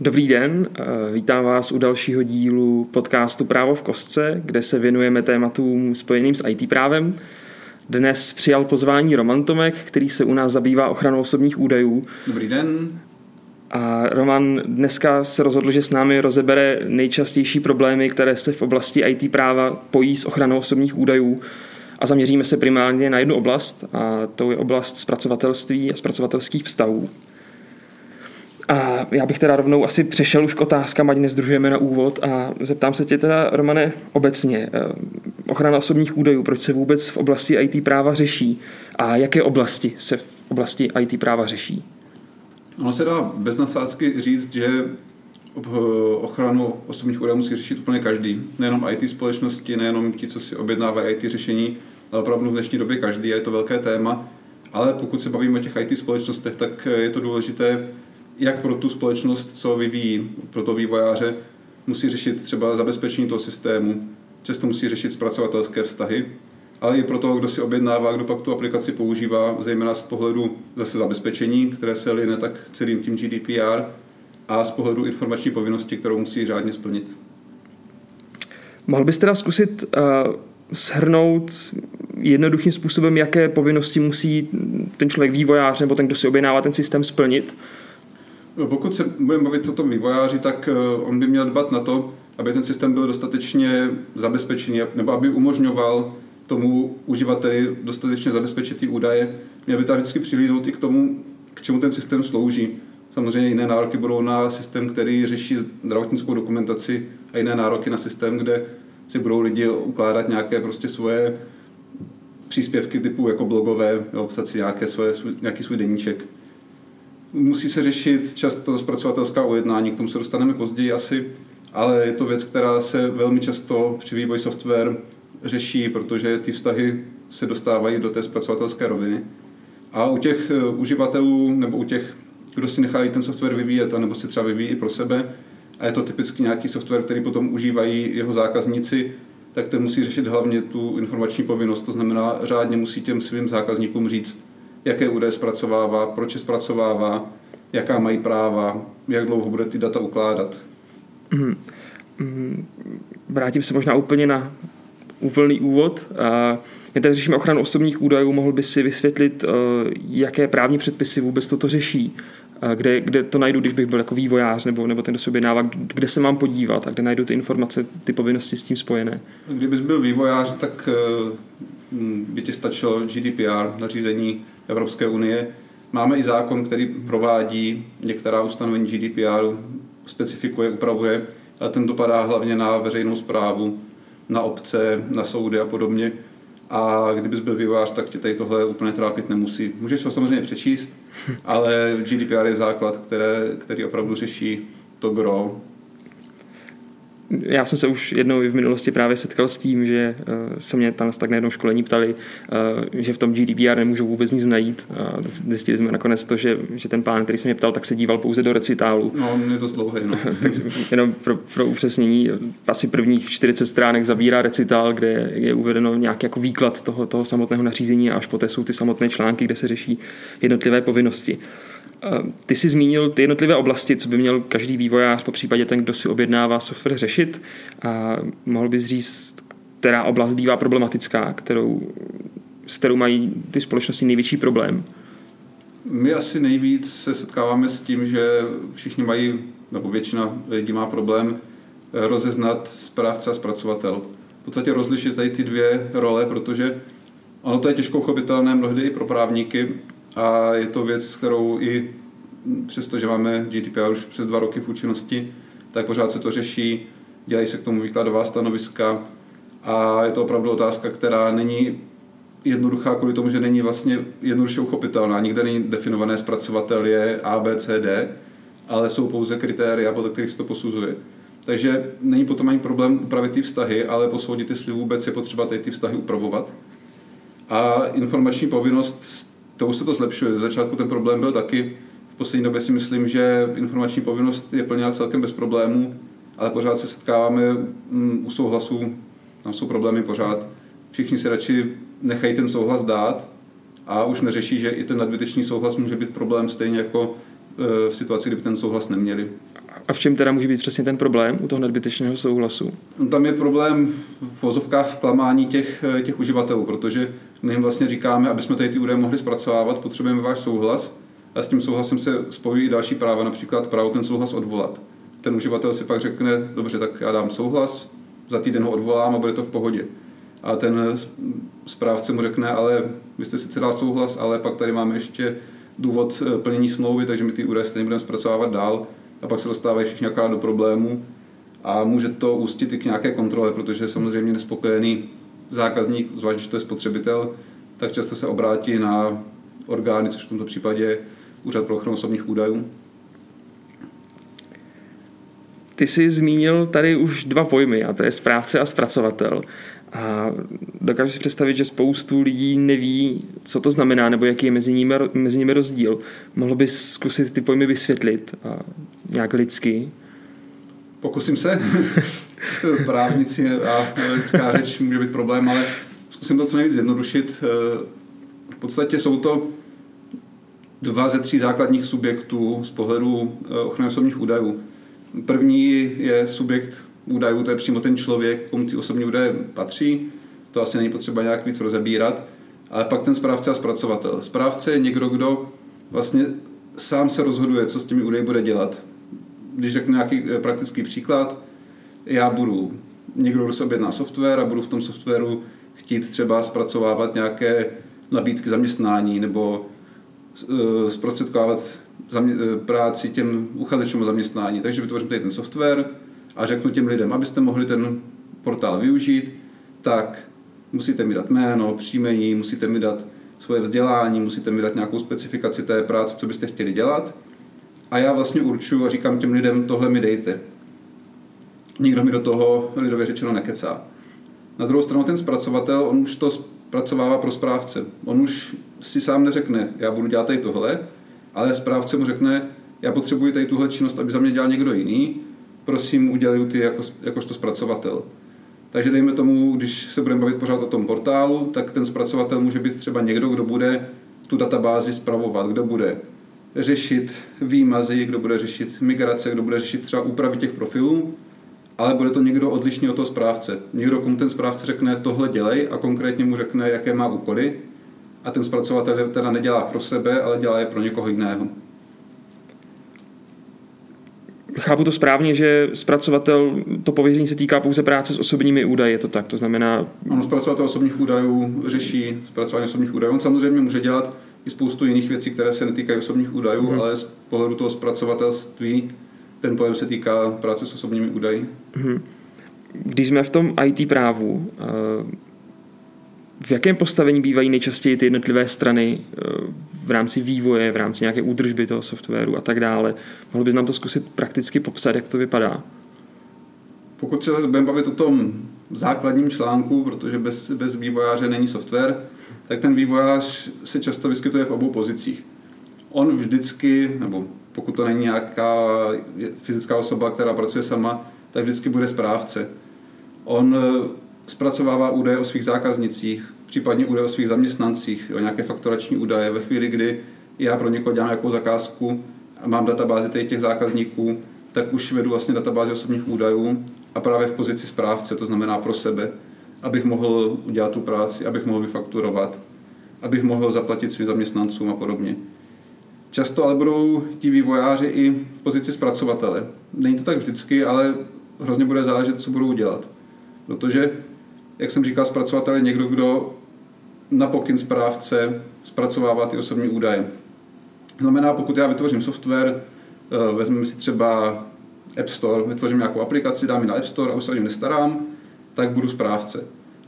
Dobrý den, vítám vás u dalšího dílu podcastu Právo v kostce, kde se věnujeme tématům spojeným s IT právem. Dnes přijal pozvání Roman Tomek, který se u nás zabývá ochranou osobních údajů. Dobrý den. A Roman dneska se rozhodl, že s námi rozebere nejčastější problémy, které se v oblasti IT práva pojí s ochranou osobních údajů a zaměříme se primárně na jednu oblast a to je oblast zpracovatelství a zpracovatelských vztahů. A já bych teda rovnou asi přešel už k otázkám, ať nezdružujeme na úvod a zeptám se tě teda, Romane, obecně. Eh, ochrana osobních údajů, proč se vůbec v oblasti IT práva řeší a jaké oblasti se v oblasti IT práva řeší? Ono se dá bez nasázky říct, že ochranu osobních údajů musí řešit úplně každý. Nejenom IT společnosti, nejenom ti, co si objednávají IT řešení, ale opravdu v dnešní době každý a je to velké téma. Ale pokud se bavíme o těch IT společnostech, tak je to důležité jak pro tu společnost, co vyvíjí, pro to vývojáře, musí řešit třeba zabezpečení toho systému, často musí řešit zpracovatelské vztahy, ale i pro toho, kdo si objednává, kdo pak tu aplikaci používá, zejména z pohledu zase zabezpečení, které se line tak celým tím GDPR a z pohledu informační povinnosti, kterou musí řádně splnit. Mohl byste teda zkusit uh, shrnout jednoduchým způsobem, jaké povinnosti musí ten člověk vývojář nebo ten, kdo si objednává ten systém splnit? Pokud se budeme bavit o tom vývojáři, tak eh, on by měl dbat na to, aby ten systém byl dostatečně zabezpečený, nebo aby umožňoval tomu uživateli dostatečně zabezpečit ty údaje. Měl by tam vždycky přilídnout i k tomu, k čemu ten systém slouží. Samozřejmě jiné nároky budou na systém, který řeší zdravotnickou dokumentaci a jiné nároky na systém, kde si budou lidi ukládat nějaké prostě svoje příspěvky typu jako blogové, jo, psat si nějaké svoje, nějaký svůj deníček. Musí se řešit často zpracovatelská ujednání, k tomu se dostaneme později asi, ale je to věc, která se velmi často při vývoji software řeší, protože ty vztahy se dostávají do té zpracovatelské roviny. A u těch eh, uživatelů nebo u těch, kdo si nechají ten software vyvíjet, nebo si třeba vyvíjí i pro sebe, a je to typicky nějaký software, který potom užívají jeho zákazníci, tak ten musí řešit hlavně tu informační povinnost. To znamená, řádně musí těm svým zákazníkům říct, jaké údaje zpracovává, proč je zpracovává, jaká mají práva, jak dlouho bude ty data ukládat. Mm. Vrátím se možná úplně na úplný úvod. My tady řešíme ochranu osobních údajů, mohl by si vysvětlit, eh, jaké právní předpisy vůbec toto řeší, kde, kde to najdu, když bych byl jako vývojář nebo, nebo ten, kdo se objednává, kde se mám podívat a kde najdu ty informace, ty povinnosti s tím spojené. Kdybys byl vývojář, tak eh, by ti stačilo GDPR, nařízení Evropské unie. Máme i zákon, který provádí některá ustanovení GDPR, specifikuje, upravuje, ale ten dopadá hlavně na veřejnou zprávu, na obce, na soudy a podobně. A kdybys byl vývojář, tak tě tady tohle úplně trápit nemusí. Můžeš ho samozřejmě přečíst, ale GDPR je základ, které, který opravdu řeší to gro já jsem se už jednou v minulosti právě setkal s tím, že uh, se mě tam tak na jednom školení ptali, uh, že v tom GDPR nemůžou vůbec nic najít. Zjistili jsme nakonec to, že, že ten pán, který se mě ptal, tak se díval pouze do recitálu. No, je to dlouhý, no. Takže jenom pro, pro upřesnění, asi prvních 40 stránek zabírá recitál, kde je uvedeno nějaký jako výklad toho, toho samotného nařízení a až poté jsou ty samotné články, kde se řeší jednotlivé povinnosti. Ty jsi zmínil ty jednotlivé oblasti, co by měl každý vývojář, po případě ten, kdo si objednává software, řešit. A mohl bys říct, která oblast bývá problematická, kterou, s kterou mají ty společnosti největší problém? My asi nejvíc se setkáváme s tím, že všichni mají, nebo většina lidí má problém eh, rozeznat správce a zpracovatel. V podstatě rozlišit tady ty dvě role, protože ono to je těžko uchopitelné mnohdy i pro právníky, a je to věc, kterou i přesto, že máme GDPR už přes dva roky v účinnosti, tak pořád se to řeší, dělají se k tomu výkladová stanoviska a je to opravdu otázka, která není jednoduchá kvůli tomu, že není vlastně jednoduše uchopitelná. Nikde není definované zpracovatel je A, B, C, D, ale jsou pouze kritéria, podle kterých se to posuzuje. Takže není potom ani problém upravit ty vztahy, ale posoudit, jestli vůbec je potřeba ty vztahy upravovat. A informační povinnost to už se to zlepšuje. Ze začátku ten problém byl taky. V poslední době si myslím, že informační povinnost je plněna celkem bez problémů, ale pořád se setkáváme mm, u souhlasů, tam jsou problémy pořád. Všichni si radši nechají ten souhlas dát a už neřeší, že i ten nadbytečný souhlas může být problém stejně jako e, v situaci, kdyby ten souhlas neměli. A v čem teda může být přesně ten problém u toho nadbytečného souhlasu? No, tam je problém v vozovkách v klamání těch, těch uživatelů, protože my jim vlastně říkáme, aby jsme tady ty údaje mohli zpracovávat, potřebujeme váš souhlas a s tím souhlasem se spojují další práva, například právo ten souhlas odvolat. Ten uživatel si pak řekne, dobře, tak já dám souhlas, za týden ho odvolám a bude to v pohodě. A ten správce mu řekne, ale vy jste sice dal souhlas, ale pak tady máme ještě důvod eh, plnění smlouvy, takže my ty údaje stejně budeme zpracovávat dál a pak se dostávají všichni akorát do problému a může to ústit i k nějaké kontrole, protože samozřejmě nespokojený zákazník, zvlášť když to je spotřebitel, tak často se obrátí na orgány, což v tomto případě Úřad pro ochranu osobních údajů. Ty jsi zmínil tady už dva pojmy, a to je správce a zpracovatel. A dokážu si představit, že spoustu lidí neví, co to znamená, nebo jaký je mezi nimi, mezi nimi rozdíl. Mohl bys zkusit ty pojmy vysvětlit a nějak lidsky? Pokusím se. Právnici a lidská řeč může být problém, ale zkusím to co nejvíc zjednodušit. V podstatě jsou to dva ze tří základních subjektů z pohledu eh, ochrany osobních údajů. První je subjekt údajů, to je přímo ten člověk, komu ty osobní údaje patří. To asi není potřeba nějak víc rozebírat. Ale pak ten správce a zpracovatel. Správce je někdo, kdo vlastně sám se rozhoduje, co s těmi údaji bude dělat. Když řeknu nějaký eh, praktický příklad, já budu někdo, kdo se objedná software a budu v tom softwaru chtít třeba zpracovávat nějaké nabídky zaměstnání nebo eh, zprostředkovávat eh, práci těm uchazečům o zaměstnání. Takže vytvořím tady ten software a řeknu těm lidem, abyste mohli ten portál využít, tak musíte mi dát jméno, příjmení, musíte mi dát svoje vzdělání, musíte mi dát nějakou specifikaci té práce, co byste chtěli dělat. A já vlastně určuju a říkám těm lidem, tohle mi dejte. Nikdo mi do toho lidově řečeno nekecá. Na druhou stranu ten zpracovatel, on už to zpracovává pro správce. On už si sám neřekne, já budu dělat tady tohle, ale správce mu řekne, já potřebuji tady tuhle činnost, aby za mě dělal někdo jiný, prosím, udělej ty jako, jakožto zpracovatel. Takže dejme tomu, když se budeme bavit pořád o tom portálu, tak ten zpracovatel může být třeba někdo, kdo bude tu databázi zpravovat, kdo bude řešit výmazy, kdo bude řešit migrace, kdo bude řešit třeba úpravy těch profilů, ale bude to někdo odlišný od toho správce. Někdo, komu ten správce řekne, tohle dělej a konkrétně mu řekne, jaké má úkoly a ten zpracovatel teda nedělá pro sebe, ale dělá je pro někoho jiného. Chápu to správně, že zpracovatel, to pověření se týká pouze práce s osobními údaji, je to tak? To znamená... Ano, zpracovatel osobních údajů řeší zpracování osobních údajů. On samozřejmě může dělat i spoustu jiných věcí, které se netýkají osobních údajů, hmm. ale z pohledu toho zpracovatelství ten pojem se týká práce s osobními údaji. Hmm. Když jsme v tom IT právu, eh, v jakém postavení bývají nejčastěji ty jednotlivé strany eh, v rámci vývoje, v rámci nějaké údržby toho softwaru a tak dále? Mohl bys nám to zkusit prakticky popsat, jak to vypadá? Pokud se budeme bavit o tom základním článku, protože bez, bez vývojáře není software, tak ten vývojář se často vyskytuje v obou pozicích. On vždycky, nebo pokud to není nějaká fyzická osoba, která pracuje sama, tak vždycky bude správce. On eh, zpracovává údaje o svých zákaznicích, případně údaje o svých zaměstnancích, o nějaké fakturační údaje. Ve chvíli, kdy já pro někoho dělám nějakou zakázku a mám databázi těch zákazníků, tak už vedu vlastně databázi osobních údajů a právě v pozici správce, to znamená pro sebe, abych mohl udělat tu práci, abych mohl vyfakturovat, abych mohl zaplatit svým zaměstnancům a podobně. Často ale budou ti vývojáři i v pozici zpracovatele. Není to tak vždycky, ale hrozně bude záležet, co budou dělat. Protože, jak jsem říkal, zpracovatel je někdo, kdo na pokyn správce zpracovává ty osobní údaje. Znamená, pokud já vytvořím software, eh, vezmeme si třeba App Store, vytvořím nějakou aplikaci, dám ji na App Store a už se o nestarám, tak budu správce.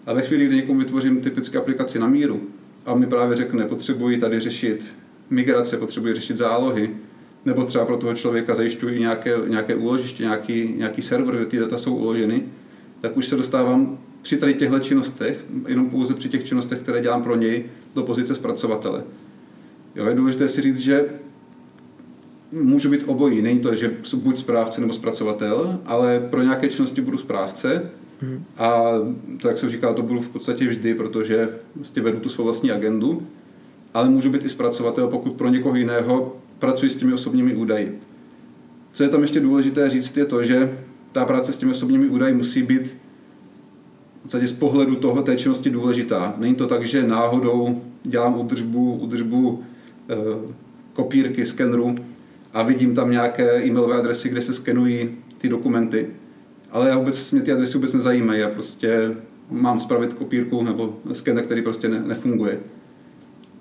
A ve chvíli, kdy někomu vytvořím typické aplikaci na míru a mi právě řekne, potřebuji tady řešit migrace, potřebuji řešit zálohy, nebo třeba pro toho člověka zajišťuji nějaké, nějaké úložiště, nějaký, nějaký server, kde ty data jsou uloženy, tak už se dostávám při tady těchto činnostech, jenom pouze při těch činnostech, které dělám pro něj, do pozice zpracovatele. Jo, je důležité si říct, že můžu být obojí. Není to, že buď správce nebo zpracovatel, ale pro nějaké činnosti budu správce hmm. a to, jak jsem říkal, to budu v podstatě vždy, protože vlastně vedu tu svou vlastní agendu, ale můžu být i zpracovatel, pokud pro někoho jiného pracuji s těmi osobními údaji. Co je tam ještě důležité říct, je to, že ta práce s těmi osobními údaji musí být v z pohledu toho té činnosti důležitá. Není to tak, že náhodou dělám údržbu, údržbu e, kopírky, skenru a vidím tam nějaké e-mailové adresy, kde se skenují ty dokumenty. Ale já vůbec, mě ty adresy vůbec nezajímají. Já prostě mám spravit kopírku nebo skener, který prostě ne, nefunguje.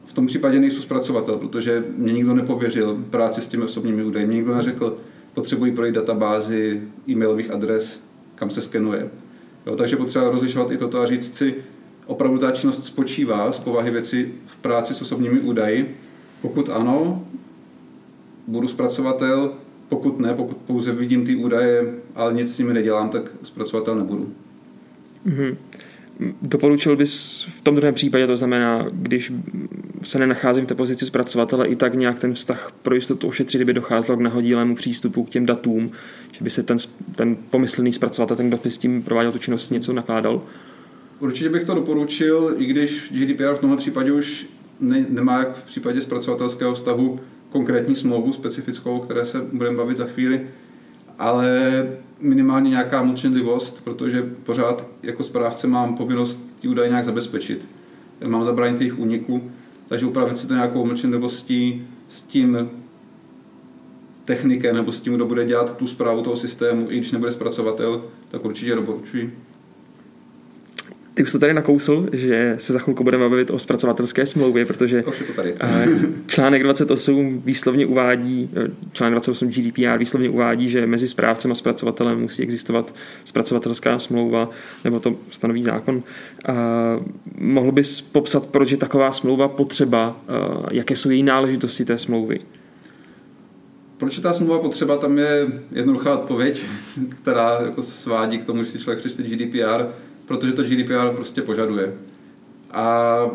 V tom případě nejsou zpracovatel, protože mě nikdo nepověřil práci s těmi osobními údaji. Mě nikdo neřekl, potřebují projít databázi e-mailových adres, kam se skenuje. Jo, takže potřeba rozlišovat i toto a říct si, opravdu ta činnost spočívá z povahy věci v práci s osobními údaji. Pokud ano, budu zpracovatel, pokud ne, pokud pouze vidím ty údaje, ale nic s nimi nedělám, tak zpracovatel nebudu. Mm-hmm. Doporučil bys v tom druhém případě, to znamená, když se nenacházím v té pozici zpracovatele, i tak nějak ten vztah pro jistotu ošetřit, kdyby docházelo k nahodílému přístupu k těm datům, že by se ten, ten pomyslný zpracovatel, ten, kdo by s tím prováděl tu činnost, něco nakládal? Určitě bych to doporučil, i když GDPR v tomhle případě už ne, nemá jak v případě zpracovatelského vztahu konkrétní smlouvu specifickou, o které se budeme bavit za chvíli, ale minimálně nějaká mlčenlivost, protože pořád jako správce mám povinnost ty údaje nějak zabezpečit. Mám zabránit jejich úniku, takže upravit si to nějakou mlčenlivostí s tím technikem nebo s tím, kdo bude dělat tu zprávu toho systému, i když nebude zpracovatel, tak určitě doporučuji. Ty už to tady nakousl, že se za chvilku budeme bavit o zpracovatelské smlouvě, protože to to tady. Eh, článek 28 výslovně uvádí, eh, článek 28 GDPR výslovně uvádí, že mezi správcem a zpracovatelem musí existovat zpracovatelská smlouva, nebo to stanoví zákon. A mohl bys popsat, proč je taková smlouva potřeba, jaké jsou její náležitosti té smlouvy? Proč je ta smlouva potřeba? Tam je jednoduchá odpověď, která jako svádí k tomu, že si člověk přečte GDPR protože to GDPR prostě požaduje. A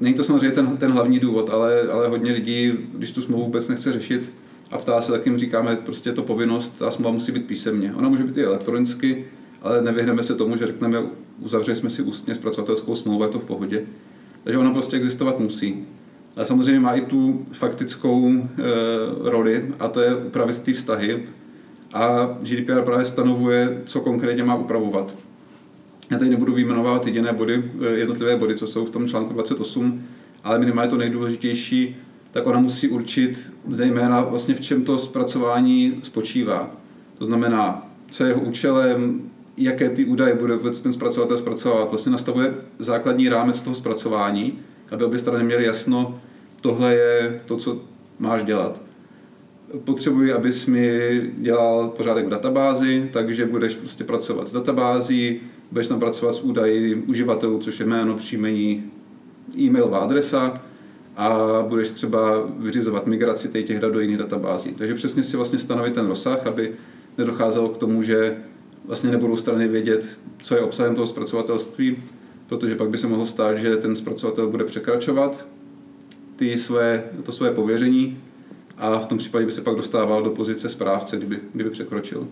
není to samozřejmě ten, ten hlavní důvod, ale, ale hodně lidí, když tu smlouvu vůbec nechce řešit a ptá se, tak jim říkáme, prostě je to povinnost, ta smlouva musí být písemně. Ona může být i elektronicky, ale nevyhneme se tomu, že řekneme, uzavřeli jsme si ústně zpracovatelskou smlouvu, je to v pohodě. Takže ona prostě existovat musí. Ale samozřejmě má i tu faktickou e, roli, a to je upravit ty vztahy. A GDPR právě stanovuje, co konkrétně má upravovat. Já tady nebudu vyjmenovat jediné body, eh, jednotlivé body, co jsou v tom článku 28, ale minimálně to nejdůležitější, tak ona musí určit zejména vlastně v čem to zpracování spočívá. To znamená, co je jeho účelem, jaké ty údaje bude vůbec ten zpracovatel zpracovat. Vlastně nastavuje základní rámec toho zpracování, aby obě strany měly jasno, tohle je to, co máš dělat. Potřebuji, abys mi dělal pořádek v databázi, takže budeš prostě pracovat s databází, budeš tam pracovat s údaji uživatelů, což je jméno, příjmení, e-mailová adresa a budeš třeba vyřizovat migraci těch dat do jiných databází. Takže přesně si vlastně stanovit ten rozsah, aby nedocházelo k tomu, že vlastně nebudou strany vědět, co je obsahem toho zpracovatelství, protože pak by se mohlo stát, že ten zpracovatel bude překračovat ty své, to své pověření a v tom případě by se pak dostával do pozice správce, kdyby, kdyby překročil.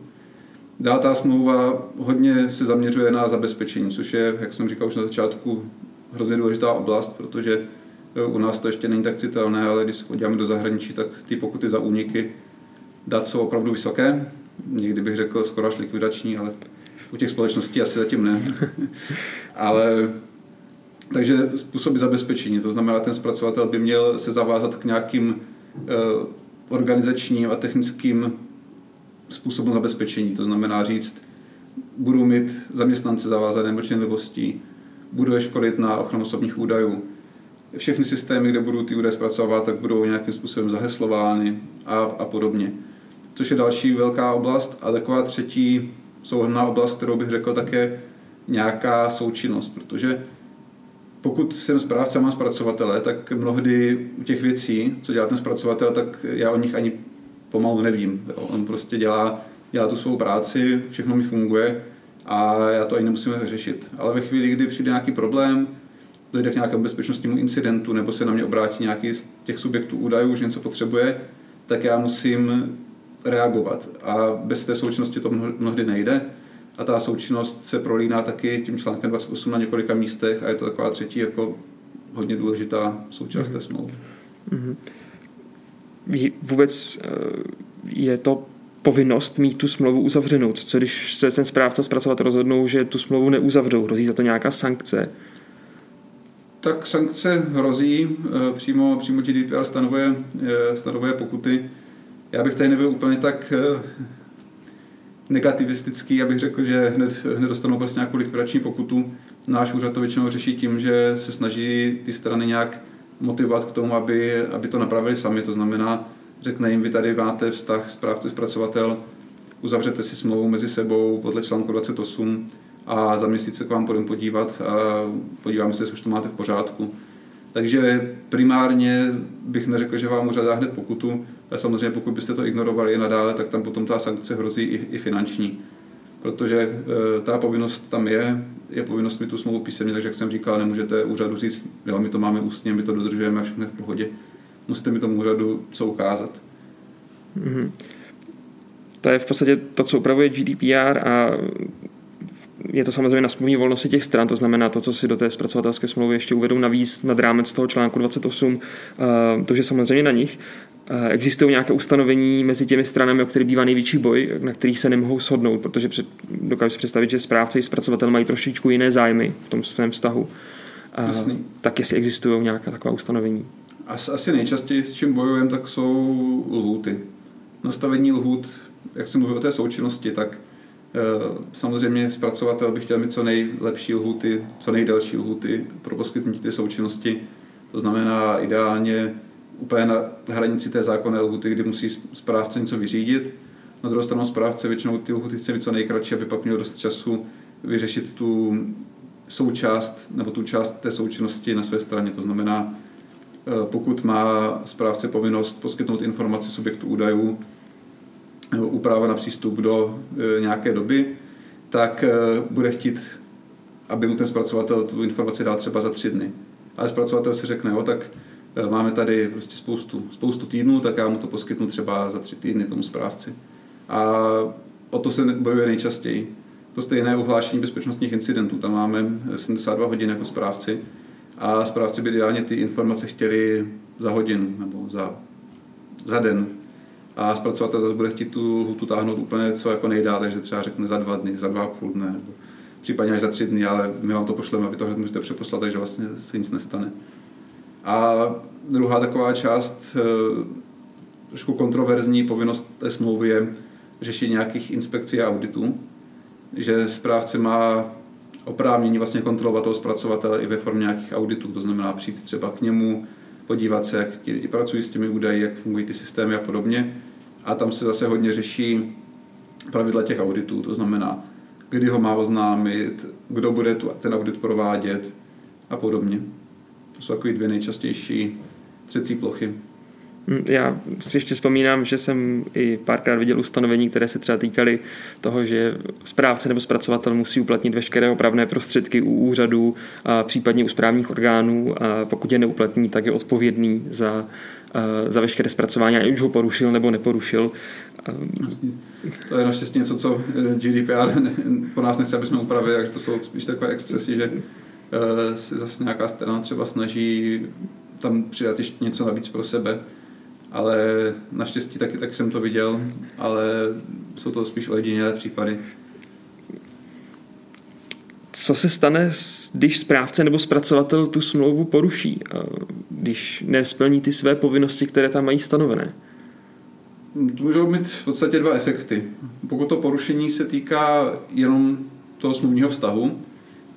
Dál ta smlouva hodně se zaměřuje na zabezpečení, což je, jak jsem říkal už na začátku, hrozně důležitá oblast, protože e, u nás to ještě není tak citelné, ale když se podíváme do zahraničí, tak ty pokuty za úniky dat jsou opravdu vysoké. Někdy bych řekl skoro až likvidační, ale u těch společností asi zatím ne. ale takže způsoby zabezpečení, to znamená, ten zpracovatel by měl se zavázat k nějakým e, organizačním a technickým způsobem zabezpečení. To znamená říct, budu mít zaměstnance zavázané mlčenlivostí, budu je školit na ochranu osobních údajů. Všechny systémy, kde budu ty údaje zpracovat, tak budou nějakým způsobem zaheslovány a, a podobně. Což je další velká oblast. A taková třetí souhrná oblast, kterou bych řekl, také nějaká součinnost, protože pokud jsem správce a mám zpracovatele, tak mnohdy u těch věcí, co dělá ten zpracovatel, tak já o nich ani pomalu nevím. Jo. On prostě dělá, dělá tu svou práci, všechno mi funguje a já to ani nemusím řešit. Ale ve chvíli, kdy přijde nějaký problém, dojde k nějakému bezpečnostnímu incidentu nebo se na mě obrátí nějaký z těch subjektů údajů, že něco potřebuje, tak já musím reagovat. A bez té součinnosti to mnohdy nejde. A ta součinnost se prolíná taky tím článkem 28 na několika místech a je to taková třetí jako hodně důležitá součást mm-hmm. té smlouvy. Mm-hmm vůbec eh, je to povinnost mít tu smlouvu uzavřenou. Co když se ten správce zpracovatel rozhodnou, že tu smlouvu neuzavřou? Hrozí za to nějaká sankce? Tak sankce hrozí, eh, přímo, přímo GDPR stanovuje, eh, stanovuje pokuty. Já bych tady nebyl úplně tak negativistický, abych řekl, že hned, hned dostanou prostě nějakou likvidační pokutu. Náš úřad to většinou řeší tím, že se snaží ty strany nějak motivovat k tomu, aby, aby to napravili sami. To znamená, řekne jim, vy tady máte vztah správce zpracovatel, uzavřete si smlouvu mezi sebou podle článku 28 a za měsíc se k vám půjdeme podívat a podíváme se, jestli už to máte v pořádku. Takže primárně bych neřekl, že vám úřad dá hned pokutu, ale samozřejmě pokud byste to ignorovali i nadále, tak tam potom ta sankce hrozí i, i finanční. Protože e, ta povinnost tam je, je povinnost mít tu smlouvu písemně, takže jak jsem říkal, nemůžete úřadu říct, jo, my to máme ústně, my to dodržujeme a všechno v pohodě. Musíte mi tomu úřadu co ukázat. Mm-hmm. To je v podstatě to, co upravuje GDPR a je to samozřejmě na smluvní volnosti těch stran, to znamená to, co si do té zpracovatelské smlouvy ještě uvedou navíc nad rámec toho článku 28, eh, to, že samozřejmě na nich. Existují nějaké ustanovení mezi těmi stranami, o kterých bývá největší boj, na kterých se nemohou shodnout, protože před, dokážu si představit, že správce i zpracovatel mají trošičku jiné zájmy v tom svém vztahu. Jasný. Tak jestli existují nějaká taková ustanovení. Asi nejčastěji, s čím bojujeme, tak jsou lhůty. Nastavení lhůt, jak jsem mluvil o té součinnosti, tak Eh, samozřejmě zpracovatel by chtěl mít co nejlepší lhuty, co nejdelší lhuty pro poskytnutí té součinnosti. To znamená ideálně úplně na hranici té zákonné lhuty, kdy musí správce něco vyřídit. Na druhou stranu správce většinou ty lhuty chce mít co nejkratší, aby pak měl dost času vyřešit tu součást nebo tu část té součinnosti na své straně. To znamená, eh, pokud má správce povinnost poskytnout informaci subjektu údajů, úprava na přístup do e, nějaké doby, tak e, bude chtít, aby mu ten zpracovatel tu informaci dal třeba za tři dny. Ale zpracovatel si řekne, jo, tak e, máme tady prostě spoustu, spoustu týdnů, tak já mu to poskytnu třeba za tři týdny tomu správci. A o to se bojuje nejčastěji. To stejné uhlášení bezpečnostních incidentů. Tam máme 72 hodin jako správci a správci by ideálně ty informace chtěli za hodinu nebo za, za den a zpracovatel zase bude chtít tu lhutu táhnout úplně co jako nejdá, takže třeba řekne za dva dny, za dva a půl dne, nebo případně až za tři dny, ale my vám to pošleme, aby to hned můžete přeposlat, takže vlastně se nic nestane. A druhá taková část, eh, trošku kontroverzní povinnost té smlouvy je řešit nějakých inspekcí a auditů, že správce má oprávnění vlastně kontrolovat toho zpracovatele i ve formě nějakých auditů, to znamená přijít třeba k němu, podívat se, jak ti lidi pracují s těmi údaji, jak fungují ty systémy a podobně. A tam se zase hodně řeší pravidla těch auditů, to znamená, kdy ho má oznámit, kdo bude tu, ten audit provádět a podobně. To jsou takové dvě nejčastější třecí plochy. Hm, já si ještě vzpomínám, že jsem i párkrát viděl ustanovení, které se třeba týkaly toho, že správce nebo zpracovatel musí uplatnit veškeré opravné prostředky u úřadů, a případně u správních orgánů a pokud je neuplatní, tak je odpovědný za, za veškeré zpracování, ať už ho porušil nebo neporušil. To je naštěstí něco, co GDPR po nás nechce, aby jsme upravili, takže to jsou spíš takové excesy, že eh, si zase nějaká strana třeba snaží tam přidat ještě něco navíc pro sebe ale naštěstí taky, tak jsem to viděl, ale jsou to spíš ojedinělé případy. Co se stane, když správce nebo zpracovatel tu smlouvu poruší, když nesplní ty své povinnosti, které tam mají stanovené? To můžou mít v podstatě dva efekty. Pokud to porušení se týká jenom toho smluvního vztahu,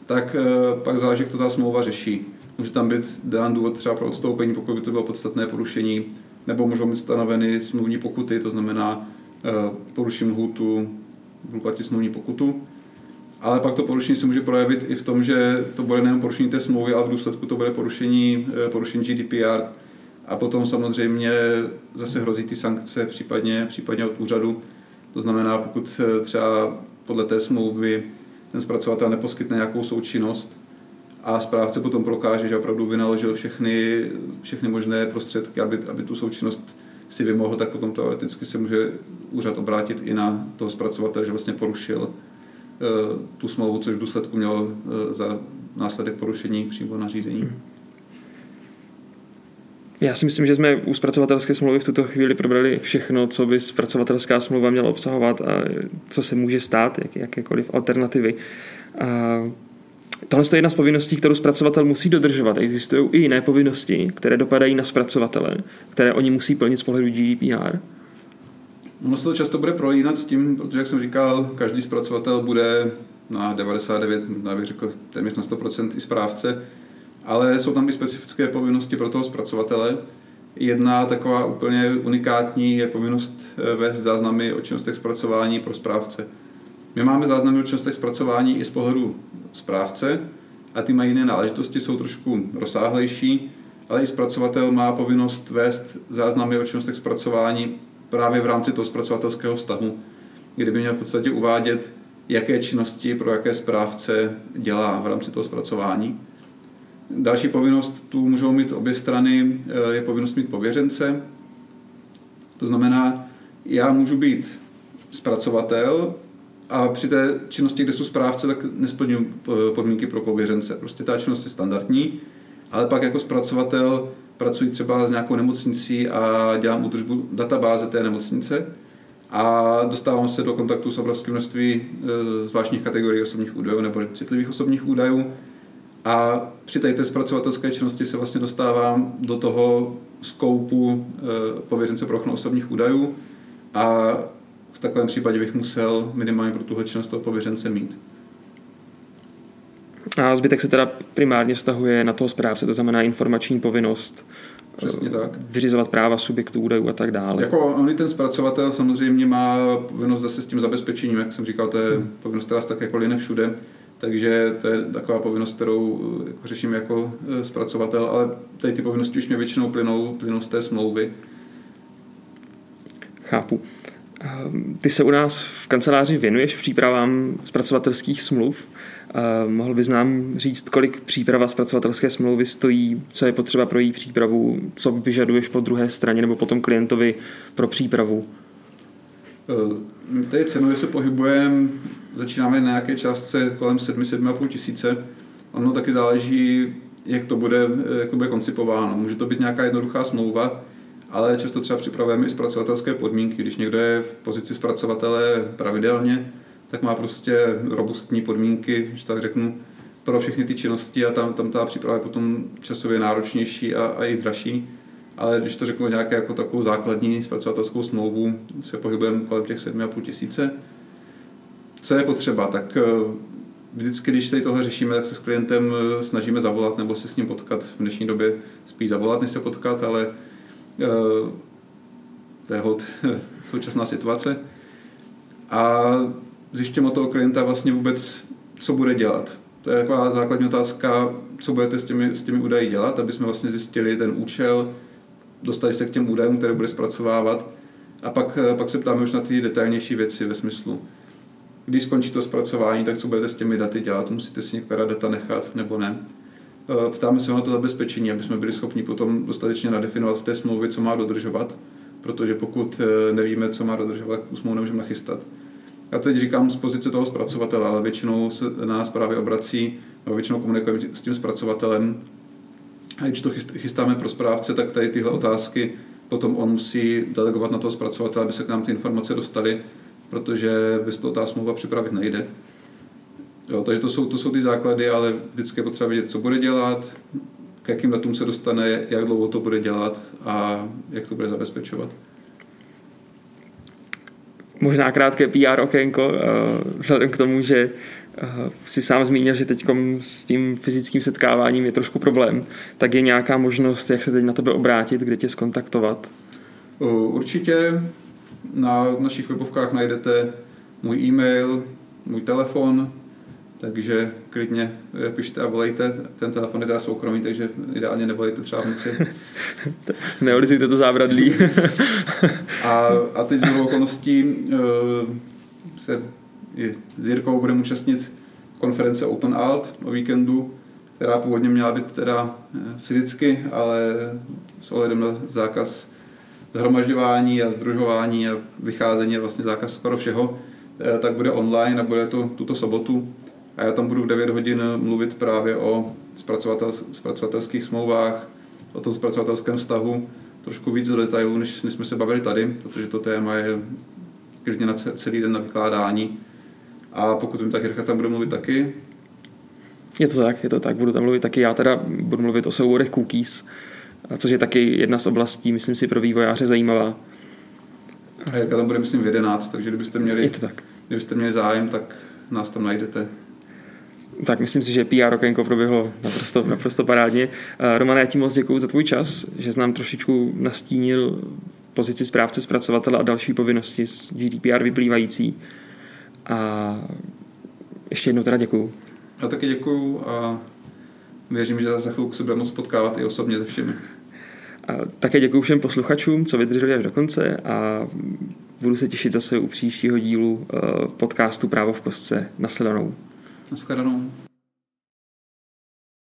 tak eh, pak záleží, jak to ta smlouva řeší. Může tam být dán důvod třeba pro odstoupení, pokud by to bylo podstatné porušení nebo můžou mít stanoveny smluvní pokuty, to znamená eh, poruším lhůtu, budu platit smluvní pokutu. Ale pak to porušení se může projevit i v tom, že to bude nejen porušení té smlouvy, ale v důsledku to bude porušení, eh, porušení GDPR. A potom samozřejmě zase hrozí ty sankce, případně, případně od úřadu. To znamená, pokud třeba podle té smlouvy ten zpracovatel neposkytne nějakou součinnost, a správce potom prokáže, že opravdu vynaložil všechny, všechny možné prostředky, aby, aby tu součinnost si vymohl, tak potom teoreticky se může úřad obrátit i na toho zpracovatele, že vlastně porušil uh, tu smlouvu, což v důsledku mělo uh, za následek porušení přímo nařízení. Hmm. Já si myslím, že jsme u zpracovatelské smlouvy v tuto chvíli probrali všechno, co by zpracovatelská smlouva měla obsahovat a co se může stát, jak, jakékoliv alternativy. A tohle je jedna z povinností, kterou zpracovatel musí dodržovat. Existují i jiné povinnosti, které dopadají na zpracovatele, které oni musí plnit z pohledu GDPR. Ono se to často bude prolínat s tím, protože, jak jsem říkal, každý zpracovatel bude na 99, já bych řekl téměř na 100% i správce, ale jsou tam i specifické povinnosti pro toho zpracovatele. Jedna taková úplně unikátní je povinnost eh, vést záznamy o činnostech zpracování pro správce. My máme záznamy o činnostech zpracování i z pohledu správce a ty mají jiné náležitosti, jsou trošku rozsáhlejší, ale i zpracovatel má povinnost vést záznamy o činnostech zpracování právě v rámci toho zpracovatelského vztahu, kdy by měl v podstatě uvádět, jaké činnosti pro jaké správce dělá v rámci toho zpracování. Další povinnost tu můžou mít obě strany, eh, je povinnost mít pověřence. To znamená, já můžu být zpracovatel a při té činnosti, kde jsou správce, tak nesplňuji eh, podmínky pro pověřence. Prostě ta činnost je standardní, ale pak jako zpracovatel pracuji třeba s nějakou nemocnicí a dělám údržbu databáze té nemocnice a dostávám se do kontaktu s obrovským množství e, zvláštních kategorií osobních údajů nebo citlivých osobních údajů a při té zpracovatelské činnosti se vlastně dostávám do toho skoupu e, pověřence pro ochranu osobních údajů a v takovém případě bych musel minimálně pro tuhle činnost toho pověřence mít. A zbytek se teda primárně vztahuje na toho správce, to znamená informační povinnost, Přesně tak. vyřizovat práva subjektů údajů a tak dále. Jako on ten zpracovatel samozřejmě má povinnost zase s tím zabezpečením, jak jsem říkal, to je hmm. povinnost, která tak jako line všude, takže to je taková povinnost, kterou jako řeším jako e, zpracovatel, ale tady ty povinnosti už mě většinou plynou, plynou z té smlouvy. Chápu. Ty se u nás v kanceláři věnuješ přípravám zpracovatelských smluv. Mohl bys nám říct, kolik příprava zpracovatelské smlouvy stojí, co je potřeba pro její přípravu, co vyžaduješ po druhé straně nebo potom klientovi pro přípravu? Eh, tady cenově se pohybujeme, začínáme na nějaké částce kolem 7-7,5 tisíce. Ono taky záleží, jak to, bude, jak to bude koncipováno. Může to být nějaká jednoduchá smlouva, ale často třeba připravujeme i zpracovatelské podmínky. Když někdo je v pozici zpracovatele pravidelně, tak má prostě robustní podmínky, že tak řeknu, pro všechny ty činnosti a tam, tam ta příprava je potom časově náročnější a, a i dražší. Ale když to řeknu nějaké jako takovou základní zpracovatelskou smlouvu, se pohybujeme kolem těch 7,5 tisíce. Co je potřeba? Tak eh, vždycky, když tady tohle řešíme, tak se s klientem eh, snažíme zavolat nebo se s ním potkat. V dnešní době spíš zavolat, než se potkat, ale uh, to je hod současná situace. A zjištěme od toho klienta vlastně vůbec, co bude dělat. To je taková základní otázka, co budete s těmi, s těmi údaji dělat, aby jsme vlastně zjistili ten účel, dostali se k těm údajům, které bude zpracovávat a pak, pak se ptáme už na ty detailnější věci ve smyslu, když skončí to zpracování, tak co budete s těmi daty dělat, musíte si některá data nechat nebo ne. E, ptáme se na to zabezpečení, aby jsme byli schopni potom dostatečně nadefinovat v té smlouvě, co má dodržovat, protože pokud e, nevíme, co má dodržovat, tu smlouvu nemůžeme nachystat. Já teď říkám z pozice toho zpracovatele, ale většinou se na nás právě obrací, nebo většinou komunikujeme s tím zpracovatelem. A když to chystáme pro správce, tak tady tyhle otázky potom on musí delegovat na toho zpracovatele, aby se k nám ty informace dostaly, protože bez toho ta smlouva připravit nejde. Jo, takže to jsou, to jsou ty základy, ale vždycky je potřeba vědět, co bude dělat, k jakým datům se dostane, jak dlouho to bude dělat a jak to bude zabezpečovat. Možná krátké PR okénko, eh, vzhledem k tomu, že si sám zmínil, že teď s tím fyzickým setkáváním je trošku problém, tak je nějaká možnost, jak se teď na tebe obrátit, kde tě skontaktovat? Určitě na našich webovkách najdete můj e-mail, můj telefon, takže klidně pište a volejte. Ten telefon je teda soukromý, takže ideálně nevolejte třeba v noci. Neolizujte to zábradlí. a, a teď z okolností uh, se s Jirkou budeme účastnit konference Open Alt o víkendu, která původně měla být teda eh, fyzicky, ale s ohledem na zákaz zhromažďování a združování a vycházení a vlastně zákaz skoro všeho, eh, tak bude online a bude to tuto sobotu a já tam budu v 9 hodin mluvit právě o zpracovatel, zpracovatelských smlouvách, o tom zpracovatelském vztahu trošku víc do detailů, než, než jsme se bavili tady, protože to téma je klidně na celý den na vykládání. A pokud vím, tak Jirka tam bude mluvit taky. Je to tak, je to tak, budu tam mluvit taky. Já teda budu mluvit o souborech cookies, což je taky jedna z oblastí, myslím si, pro vývojáře zajímavá. A Jirka tam bude, myslím, v 11, takže kdybyste měli, je to tak. kdybyste měli zájem, tak nás tam najdete. Tak myslím si, že PR okénko proběhlo naprosto, naprosto parádně. Romane, já ti moc děkuji za tvůj čas, že jsi nám trošičku nastínil pozici správce, zpracovatele a další povinnosti z GDPR vyplývající. A ještě jednou teda děkuju. Já taky děkuju a věřím, že za chvilku se budeme moct potkávat i osobně se všemi. A také děkuji všem posluchačům, co vydrželi až do konce a budu se těšit zase u příštího dílu eh, podcastu Právo v kostce. Nasledanou. Naschledanou.